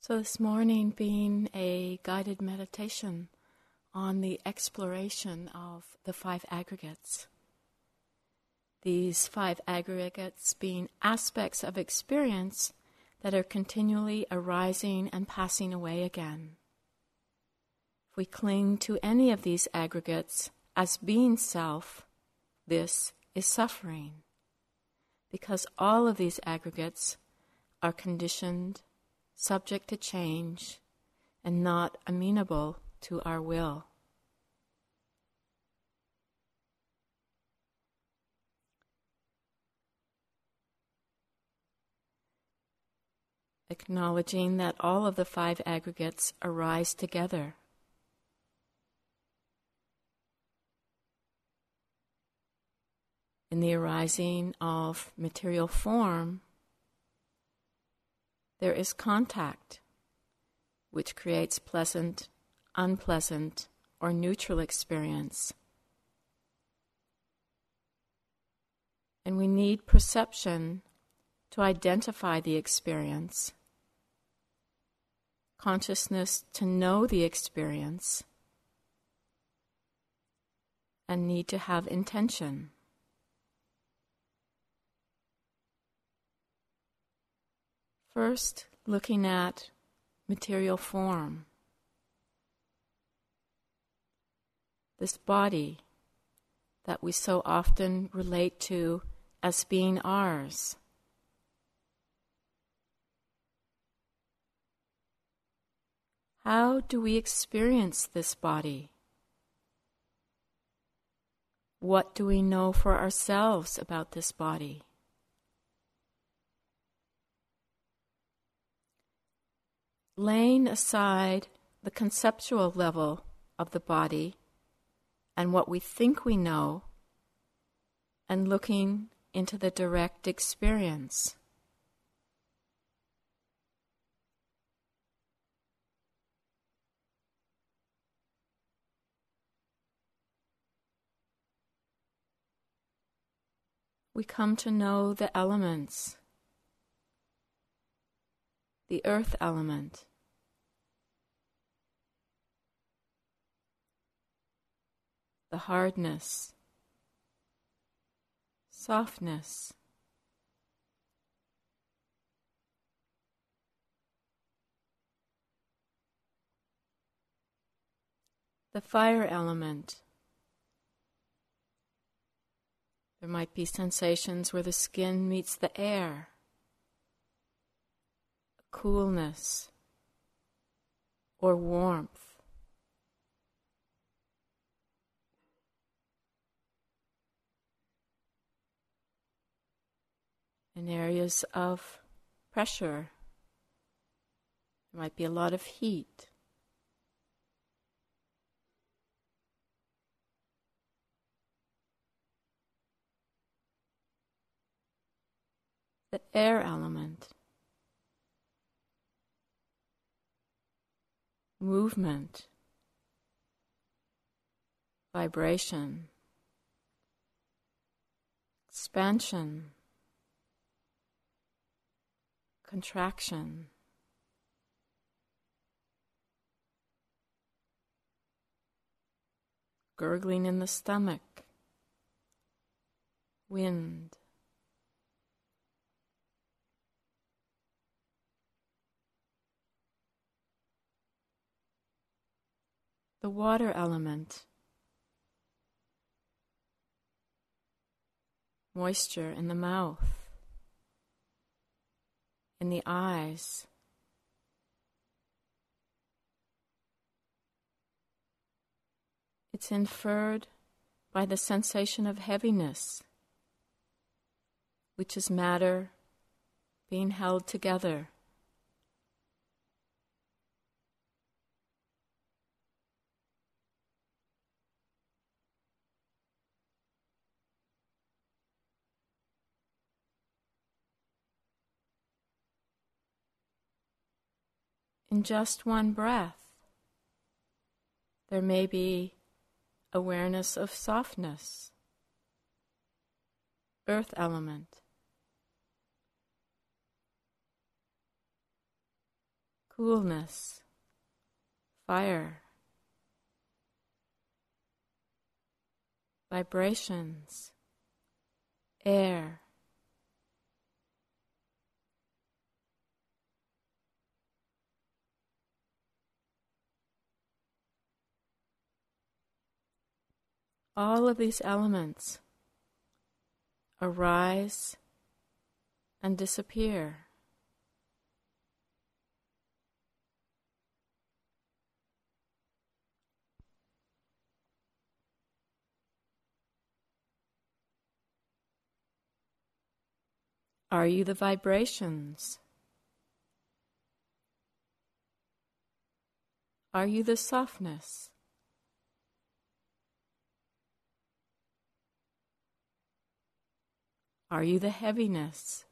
So, this morning being a guided meditation on the exploration of the five aggregates. These five aggregates being aspects of experience that are continually arising and passing away again. If we cling to any of these aggregates as being self, this is suffering, because all of these aggregates are conditioned subject to change, and not amenable to our will. Acknowledging that all of the five aggregates arise together. In the arising of material form, there is contact, which creates pleasant, unpleasant, or neutral experience. And we need perception to identify the experience, consciousness to know the experience, and need to have intention. First, looking at material form. This body that we so often relate to as being ours. How do we experience this body? What do we know for ourselves about this body? Laying aside the conceptual level of the body and what we think we know and looking into the direct experience. We come to know the elements, the earth element, the hardness, softness. The fire element. There might be sensations where the skin meets the air, coolness or warmth. In areas of pressure. There might be a lot of heat. The air element, movement, vibration, expansion contraction. Gurgling in the stomach, wind. The water element, moisture in the mouth in the eyes. It's inferred by the sensation of heaviness, which is matter being held together. In just one breath. There may be awareness of softness, earth element, coolness, fire, vibrations, air. All of these elements arise and disappear. Are you the vibrations? Are you the softness? Are you the heaviness?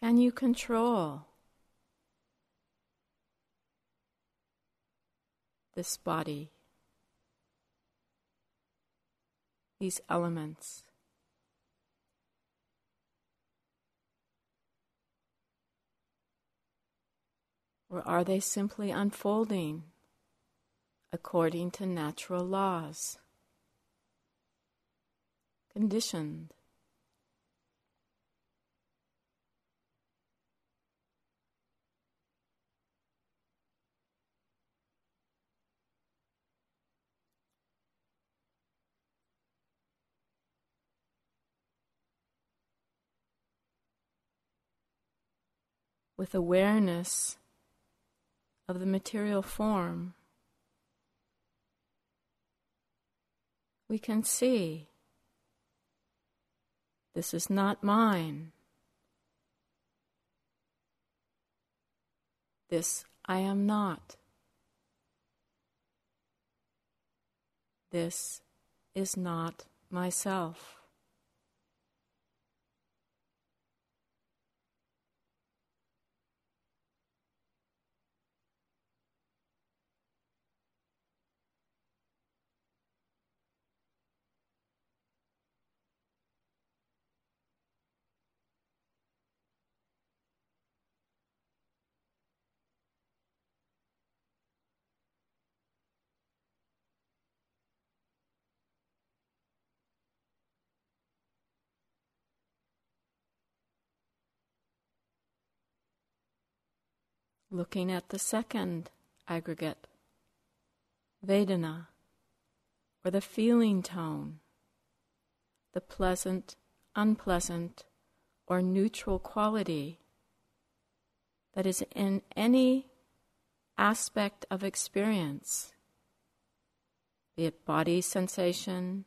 Can you control this body, these elements? Or are they simply unfolding according to natural laws? Conditioned. with awareness of the material form, we can see this is not mine. This I am not. This is not myself. Looking at the second aggregate, Vedana, or the feeling tone, the pleasant, unpleasant, or neutral quality that is in any aspect of experience, be it body sensation,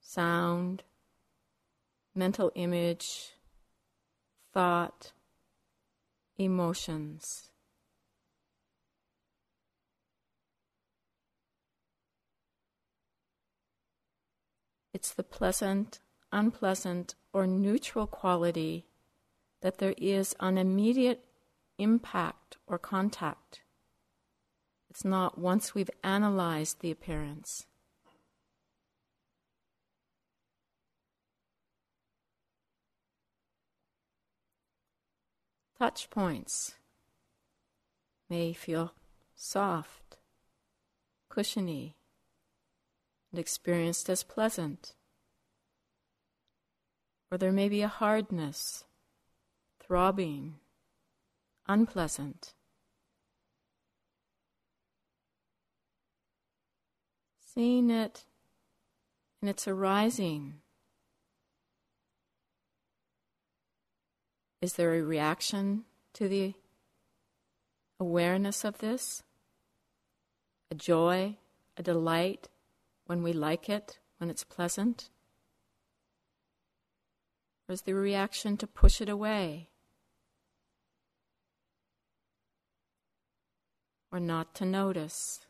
sound, mental image, thought, emotions. It's the pleasant, unpleasant, or neutral quality that there is an immediate impact or contact. It's not once we've analyzed the appearance. Touch points may feel soft, cushiony, and experienced as pleasant. Or there may be a hardness, throbbing, unpleasant. Seeing it in its arising. Is there a reaction to the awareness of this? A joy, a delight, when we like it, when it's pleasant? Or is the reaction to push it away? Or not to notice?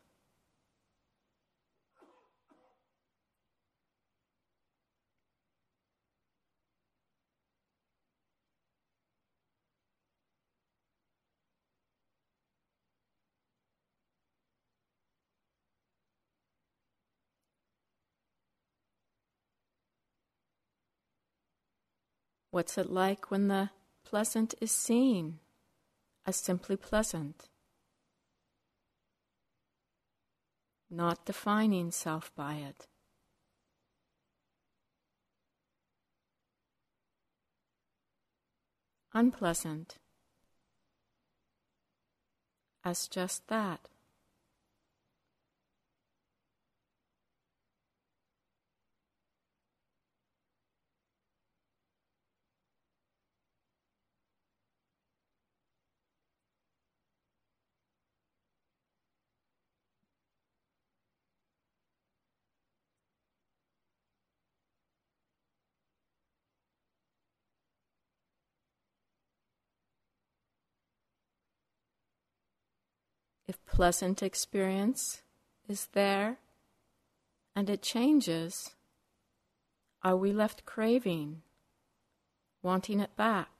What's it like when the pleasant is seen as simply pleasant? Not defining self by it. Unpleasant as just that. If pleasant experience is there and it changes, are we left craving, wanting it back?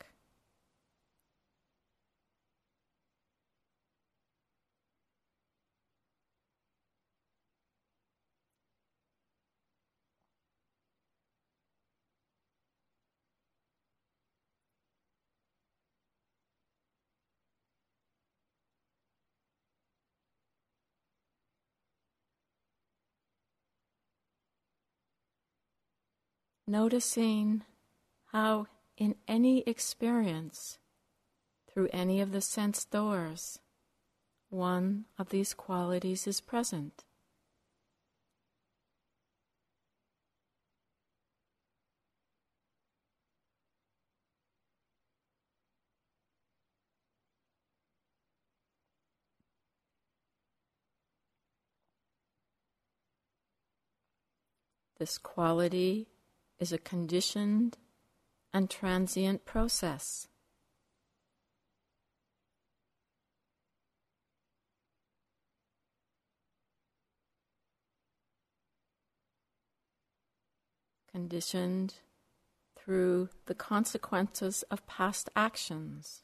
Noticing how, in any experience, through any of the sense doors, one of these qualities is present. This quality is a conditioned and transient process. Conditioned through the consequences of past actions.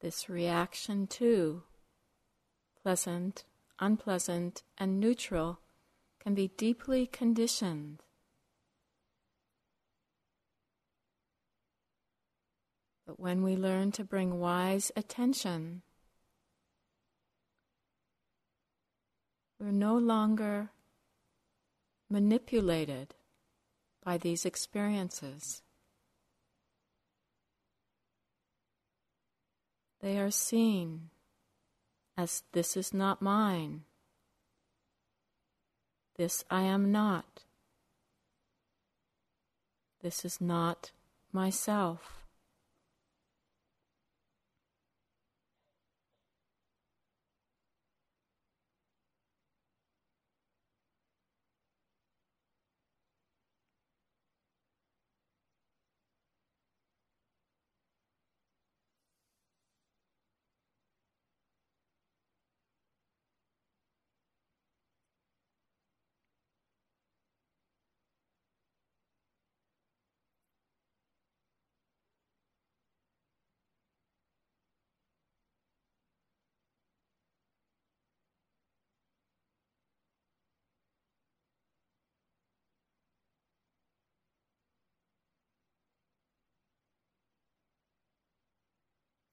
This reaction to pleasant, unpleasant, and neutral can be deeply conditioned. But when we learn to bring wise attention, we're no longer manipulated by these experiences. They are seen as this is not mine. This I am not. This is not myself.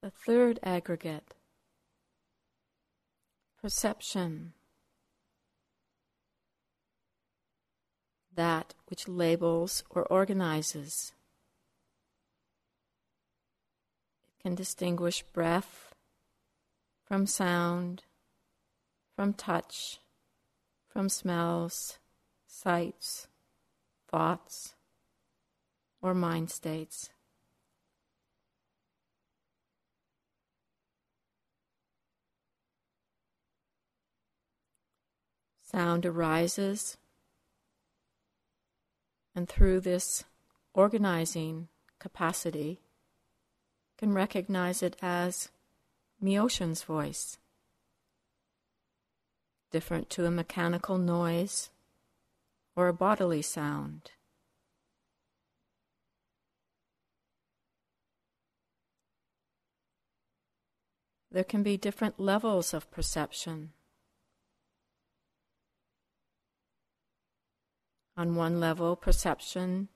The third aggregate perception. That which labels or organizes. It can distinguish breath from sound, from touch, from smells, sights, thoughts, or mind states. Sound arises, and through this organizing capacity, can recognize it as Myoshin's voice, different to a mechanical noise or a bodily sound. There can be different levels of perception. On one level, perception,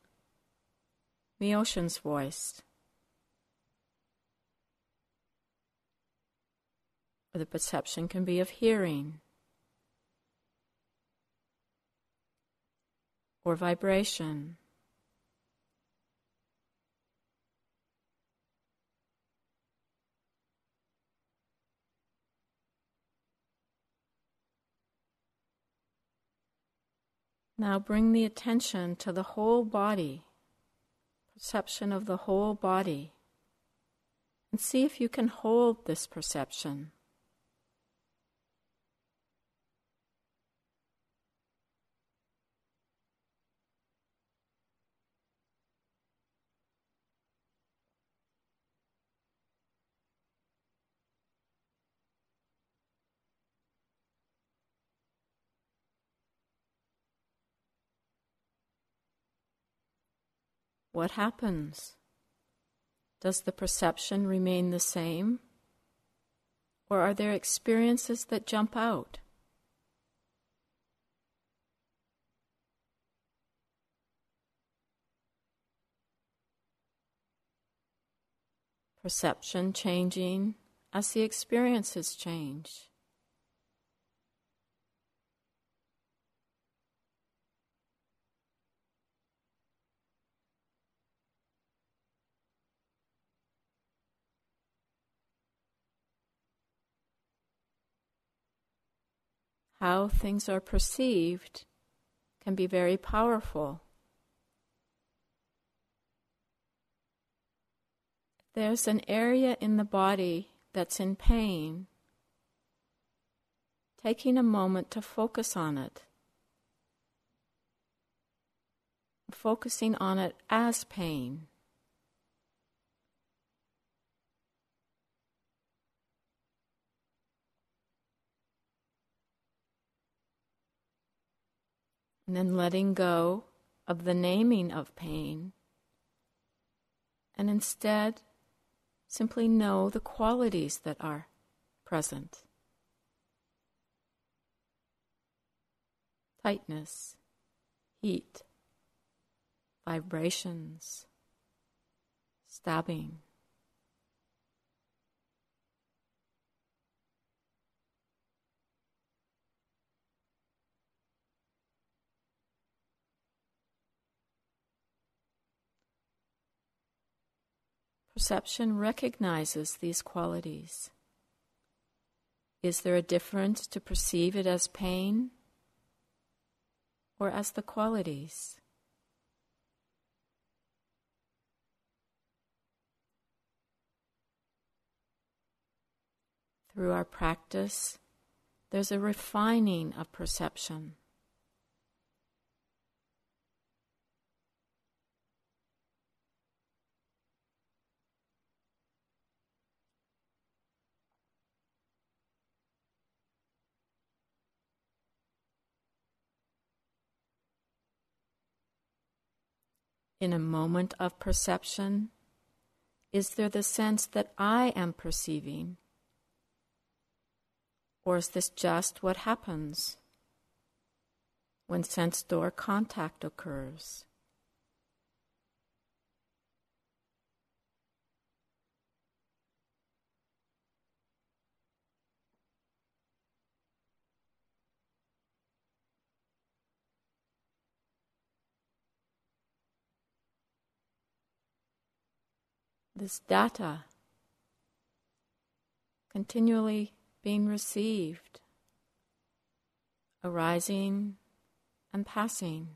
Myoshin's voice. Or the perception can be of hearing or vibration. Now bring the attention to the whole body, perception of the whole body, and see if you can hold this perception. What happens? Does the perception remain the same? Or are there experiences that jump out? Perception changing as the experiences change. How things are perceived can be very powerful. There's an area in the body that's in pain, taking a moment to focus on it, focusing on it as pain. And then letting go of the naming of pain. And instead, simply know the qualities that are present tightness, heat, vibrations, stabbing. Perception recognizes these qualities. Is there a difference to perceive it as pain or as the qualities? Through our practice, there's a refining of perception. In a moment of perception? Is there the sense that I am perceiving? Or is this just what happens when sense door contact occurs? This data continually being received, arising and passing.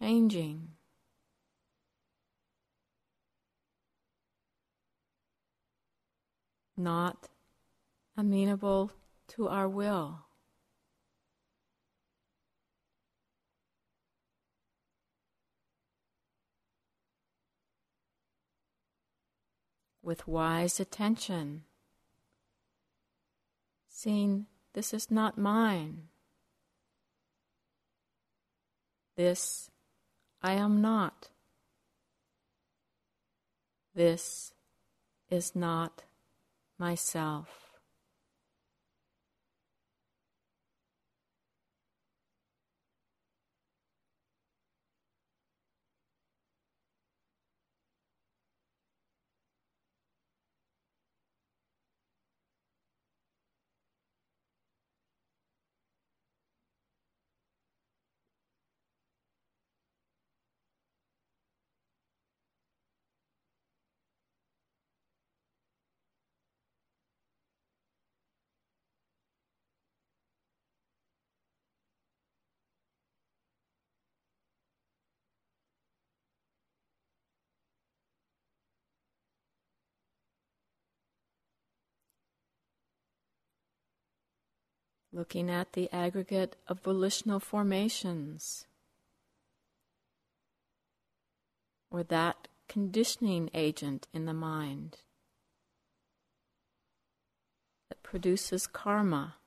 Changing. not amenable to our will. With wise attention, seeing this is not mine. This I am not. This is not myself. Looking at the aggregate of volitional formations, or that conditioning agent in the mind that produces karma.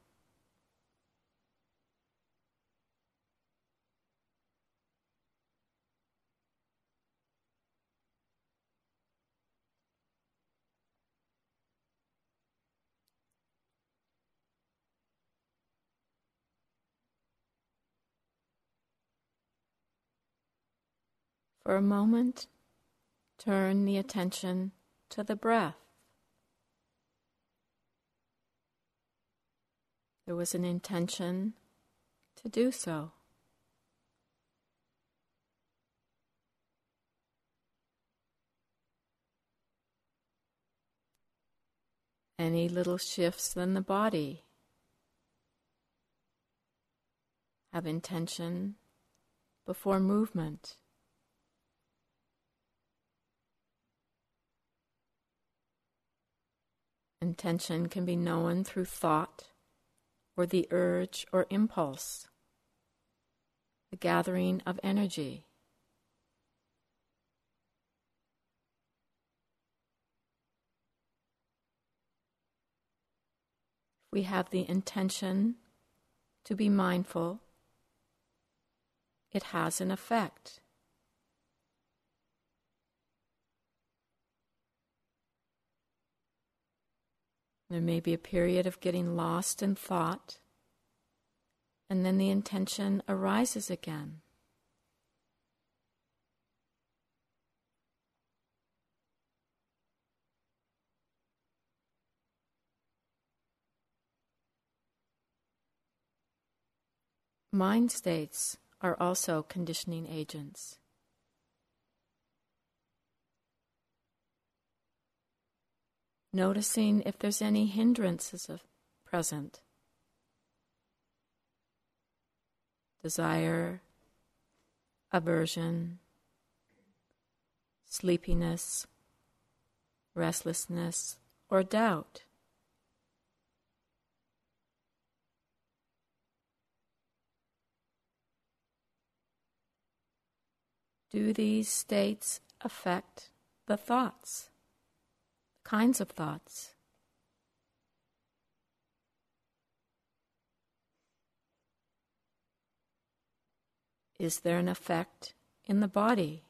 For a moment, turn the attention to the breath. There was an intention to do so. Any little shifts in the body have intention before movement. Intention can be known through thought or the urge or impulse, the gathering of energy. We have the intention to be mindful, it has an effect. There may be a period of getting lost in thought, and then the intention arises again. Mind states are also conditioning agents. Noticing if there's any hindrances of present. Desire, aversion, sleepiness, restlessness, or doubt. Do these states affect the thoughts? Kinds of thoughts. Is there an effect in the body?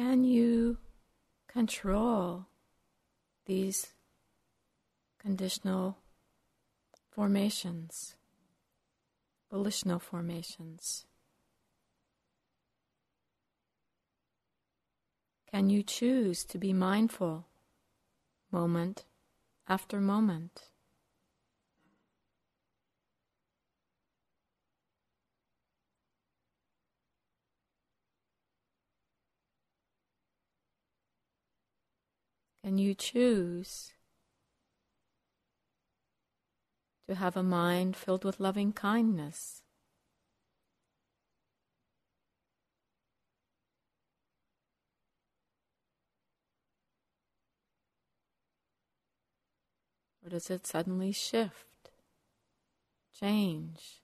Can you control these conditional formations? volitional formations. Can you choose to be mindful moment after moment? Can you choose to have a mind filled with loving kindness? Or does it suddenly shift, change?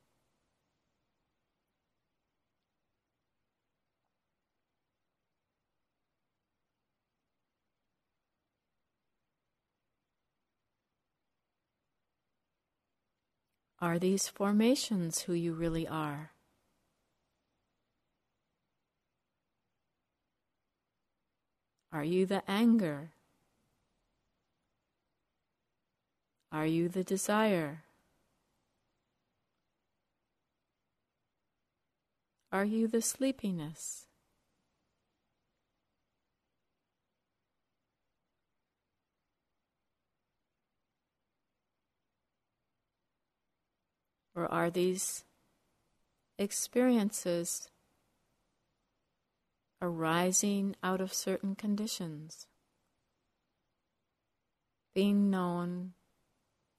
Are these formations who you really are? Are you the anger? Are you the desire? Are you the sleepiness? Or are these experiences arising out of certain conditions, being known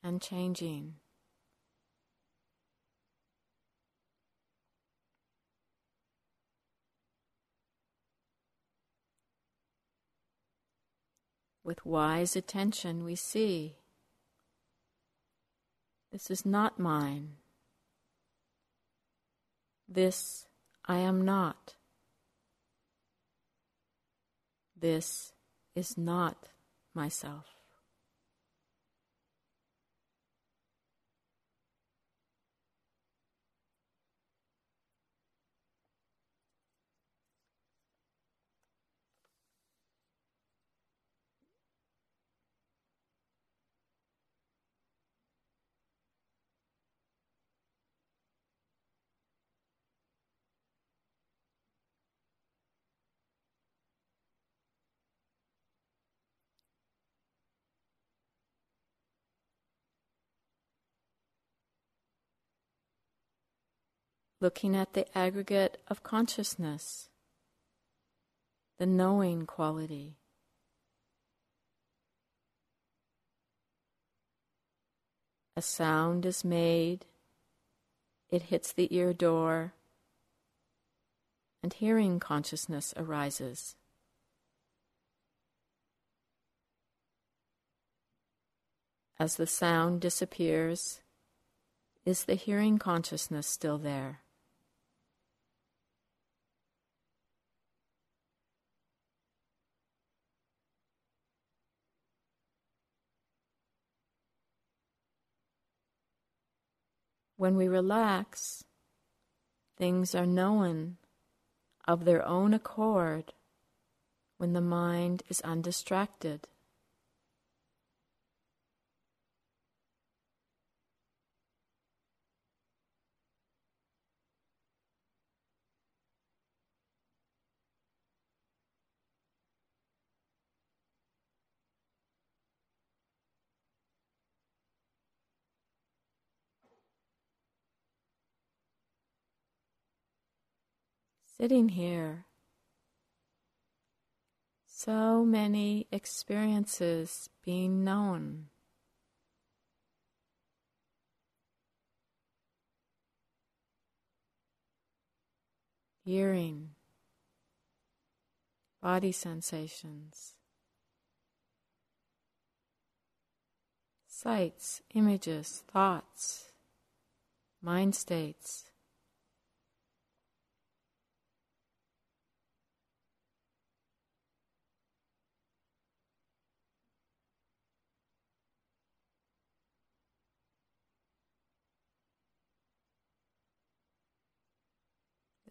and changing? With wise attention, we see this is not mine. This I am not. This is not myself. Looking at the aggregate of consciousness, the knowing quality. A sound is made, it hits the ear door, and hearing consciousness arises. As the sound disappears, is the hearing consciousness still there? When we relax, things are known of their own accord when the mind is undistracted. Sitting here, so many experiences being known. Hearing, body sensations, sights, images, thoughts, mind states.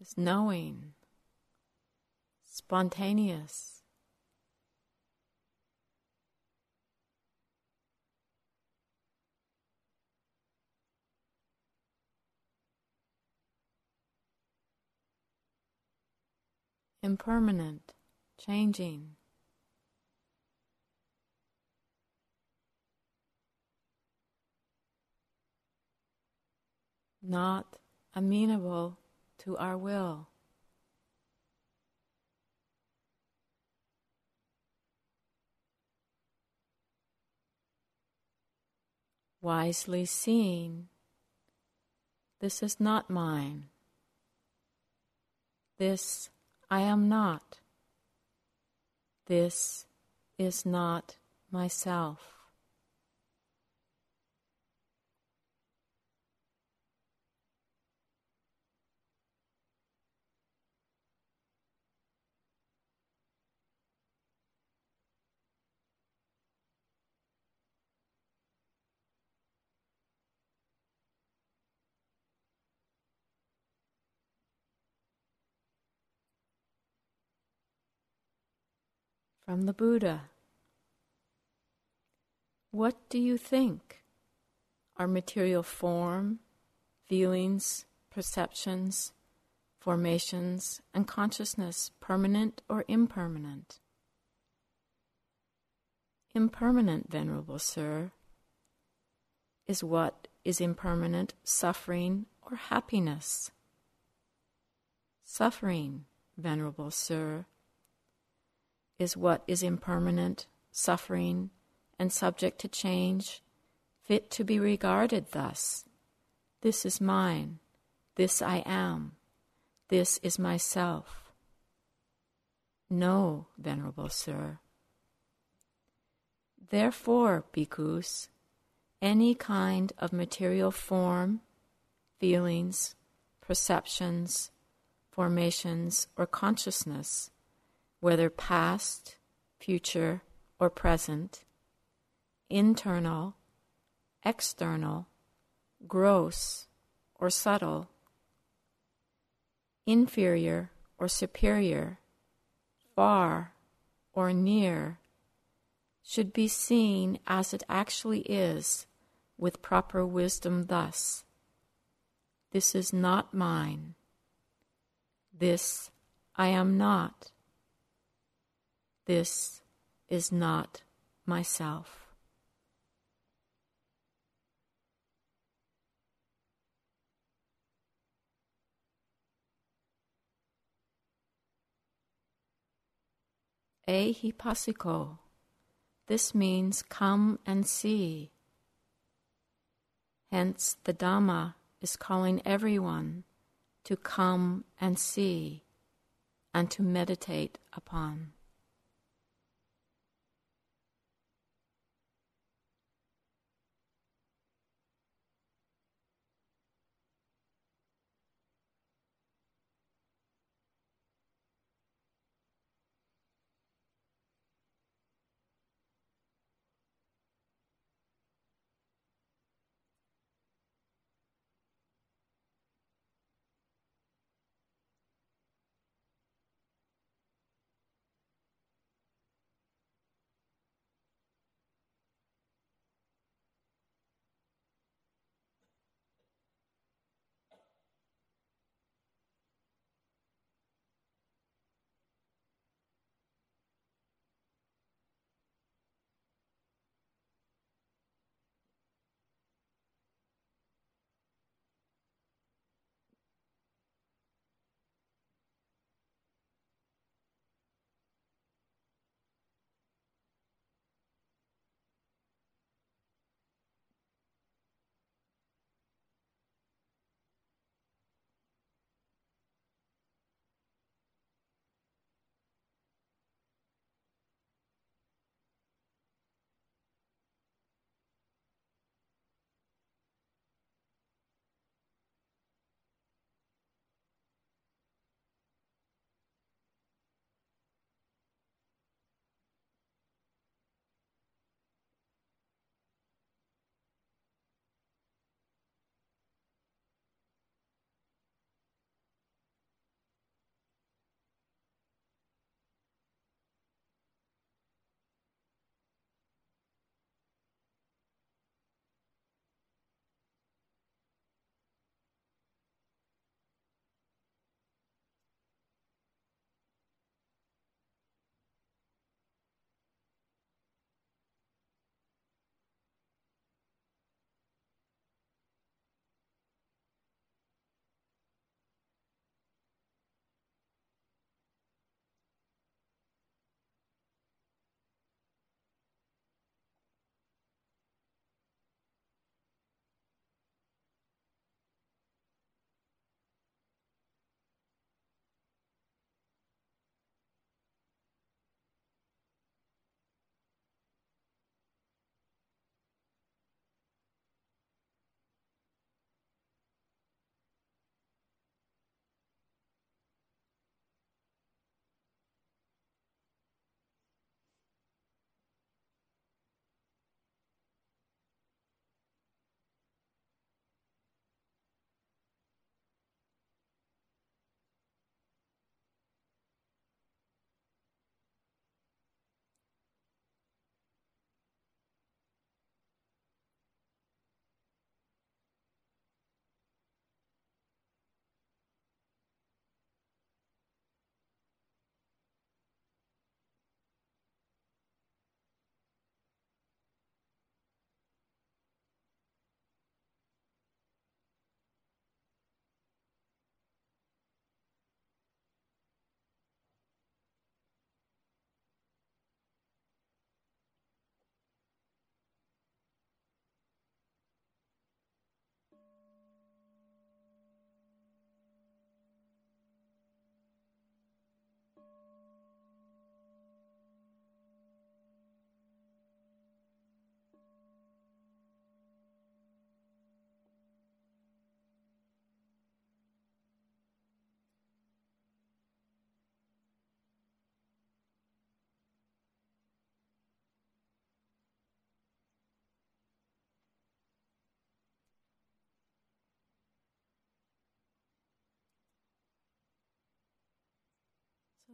is knowing, spontaneous. impermanent, changing. Not amenable to our will. Wisely seeing, this is not mine. This I am not. This is not myself. From the Buddha. What do you think? Are material form, feelings, perceptions, formations, and consciousness permanent or impermanent? Impermanent, Venerable Sir, is what is impermanent suffering or happiness. Suffering, Venerable Sir, is what is impermanent, suffering, and subject to change, fit to be regarded thus. This is mine, this I am, this is myself. No, Venerable Sir. Therefore, bhikkhus, any kind of material form, feelings, perceptions, formations, or consciousness whether past, future, or present, internal, external, gross, or subtle, inferior or superior, far or near, should be seen as it actually is with proper wisdom thus This is not mine. This I am not. This is not myself. Ehipassiko. This means come and see. Hence, the Dhamma is calling everyone to come and see and to meditate upon.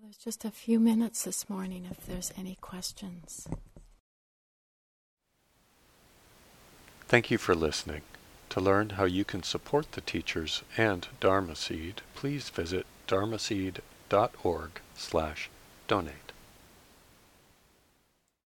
There's just a few minutes this morning if there's any questions. Thank you for listening. To learn how you can support the teachers and Dharma Seed, please visit dharmaseed.org slash donate.